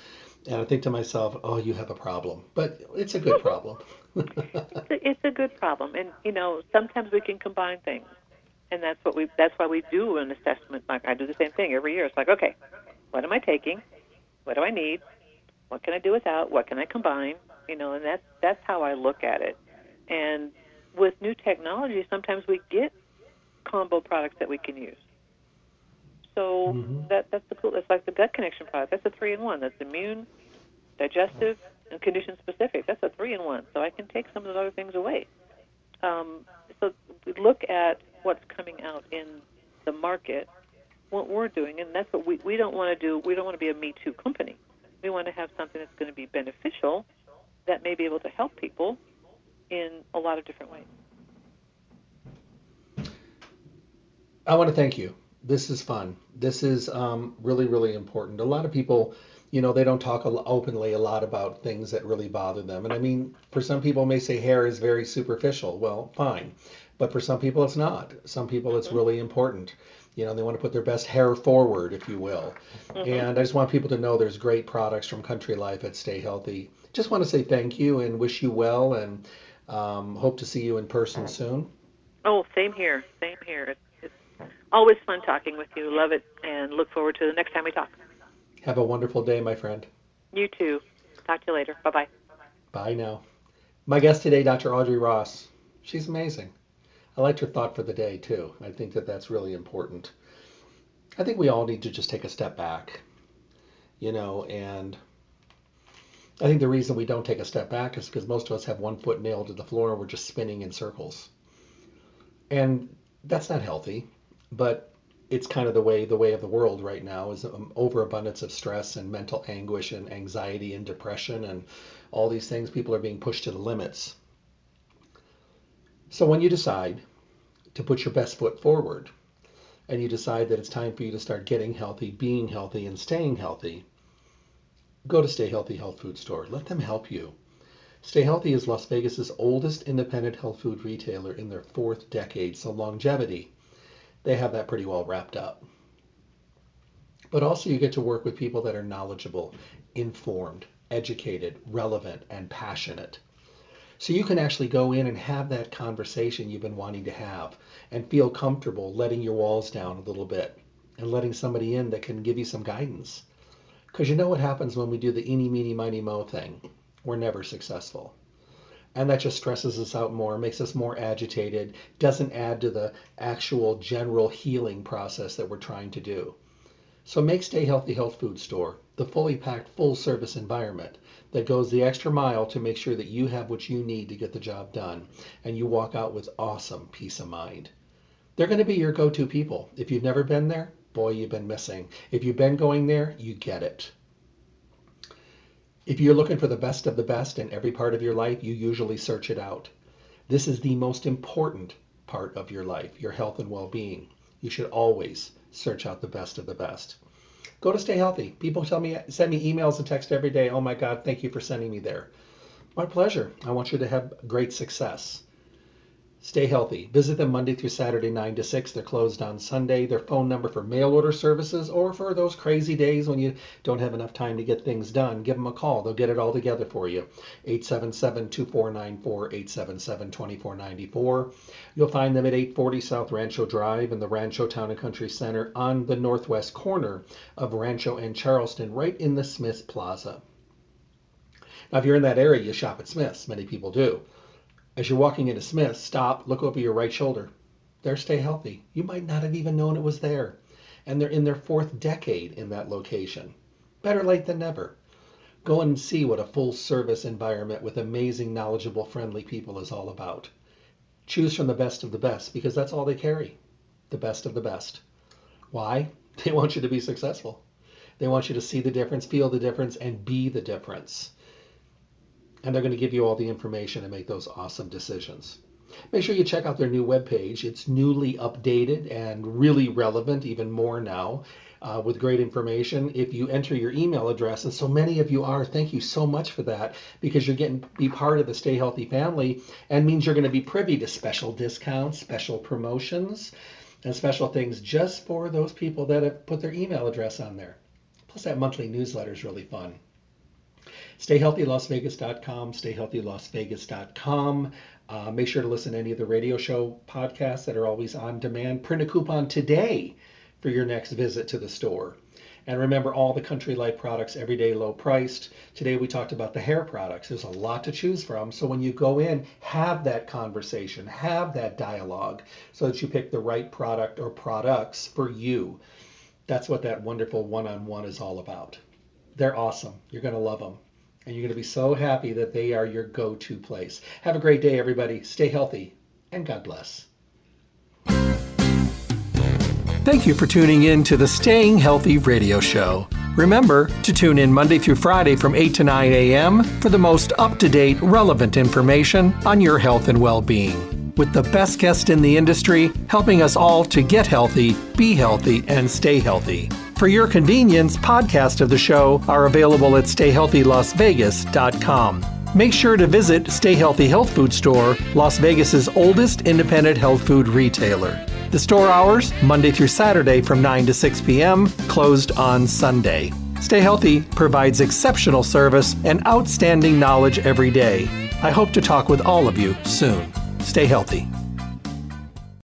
And I think to myself, oh, you have a problem. But it's a good problem. it's a good problem. And, you know, sometimes we can combine things. And that's what we that's why we do an assessment. Like I do the same thing every year. It's like, okay, what am I taking? What do I need? What can I do without? What can I combine? You know, and that's that's how I look at it. And with new technology, sometimes we get combo products that we can use. So mm-hmm. that that's the cool. It's like the gut connection product. That's a three in one. That's immune, digestive, and condition specific. That's a three in one. So I can take some of those other things away. Um, so we look at what's coming out in the market, what we're doing, and that's what we we don't want to do. We don't want to be a Me Too company. We want to have something that's going to be beneficial, that may be able to help people, in a lot of different ways. I want to thank you. This is fun. This is um, really, really important. A lot of people, you know, they don't talk openly a lot about things that really bother them. And I mean, for some people may say hair is very superficial. Well, fine. But for some people, it's not. Some people, it's mm-hmm. really important. You know, they want to put their best hair forward, if you will. Mm-hmm. And I just want people to know there's great products from Country Life at Stay Healthy. Just want to say thank you and wish you well and um, hope to see you in person soon. Oh, same here. Same here. It's, it's always fun talking with you. Love it, and look forward to the next time we talk. Have a wonderful day, my friend. You too. Talk to you later. Bye bye. Bye now. My guest today, Dr. Audrey Ross. She's amazing. I liked her thought for the day too. I think that that's really important. I think we all need to just take a step back, you know, and I think the reason we don't take a step back is because most of us have one foot nailed to the floor and we're just spinning in circles. And that's not healthy, but it's kind of the way the way of the world right now is an overabundance of stress and mental anguish and anxiety and depression and all these things people are being pushed to the limits so when you decide to put your best foot forward and you decide that it's time for you to start getting healthy being healthy and staying healthy go to stay healthy health food store let them help you Stay Healthy is Las Vegas's oldest independent health food retailer in their fourth decade, so longevity they have that pretty well wrapped up. But also, you get to work with people that are knowledgeable, informed, educated, relevant, and passionate. So you can actually go in and have that conversation you've been wanting to have and feel comfortable letting your walls down a little bit and letting somebody in that can give you some guidance. Because you know what happens when we do the eeny, meeny, miny, mo thing? We're never successful and that just stresses us out more, makes us more agitated, doesn't add to the actual general healing process that we're trying to do. So make Stay Healthy Health Food Store the fully packed, full service environment that goes the extra mile to make sure that you have what you need to get the job done and you walk out with awesome peace of mind. They're going to be your go to people. If you've never been there, boy, you've been missing. If you've been going there, you get it. If you're looking for the best of the best in every part of your life, you usually search it out. This is the most important part of your life, your health and well being. You should always search out the best of the best. Go to Stay Healthy. People tell me, send me emails and text every day. Oh my God, thank you for sending me there. My pleasure. I want you to have great success. Stay healthy. Visit them Monday through Saturday, 9 to 6. They're closed on Sunday. Their phone number for mail order services or for those crazy days when you don't have enough time to get things done, give them a call. They'll get it all together for you. 877 2494 877 2494. You'll find them at 840 South Rancho Drive in the Rancho Town and Country Center on the northwest corner of Rancho and Charleston, right in the Smith's Plaza. Now, if you're in that area, you shop at Smith's. Many people do. As you're walking into Smith, stop, look over your right shoulder. There, stay healthy. You might not have even known it was there. And they're in their fourth decade in that location. Better late than never. Go and see what a full service environment with amazing, knowledgeable, friendly people is all about. Choose from the best of the best because that's all they carry. The best of the best. Why? They want you to be successful. They want you to see the difference, feel the difference, and be the difference and they're going to give you all the information and make those awesome decisions. Make sure you check out their new webpage. It's newly updated and really relevant, even more now, uh, with great information. If you enter your email address, and so many of you are, thank you so much for that, because you're getting be part of the Stay Healthy family, and means you're going to be privy to special discounts, special promotions, and special things just for those people that have put their email address on there. Plus, that monthly newsletter is really fun. StayHealthyLasVegas.com, StayHealthyLasVegas.com. Uh, make sure to listen to any of the radio show podcasts that are always on demand. Print a coupon today for your next visit to the store. And remember all the Country Life products, everyday low priced. Today we talked about the hair products. There's a lot to choose from. So when you go in, have that conversation, have that dialogue so that you pick the right product or products for you. That's what that wonderful one on one is all about. They're awesome. You're going to love them and you're going to be so happy that they are your go to place. Have a great day, everybody. Stay healthy, and God bless. Thank you for tuning in to the Staying Healthy Radio Show. Remember to tune in Monday through Friday from 8 to 9 a.m. for the most up to date, relevant information on your health and well being. With the best guest in the industry, helping us all to get healthy, be healthy, and stay healthy. For your convenience, podcasts of the show are available at stayhealthylasvegas.com. Make sure to visit Stay Healthy Health Food Store, Las Vegas's oldest independent health food retailer. The store hours, Monday through Saturday from 9 to 6 p.m., closed on Sunday. Stay Healthy provides exceptional service and outstanding knowledge every day. I hope to talk with all of you soon. Stay healthy.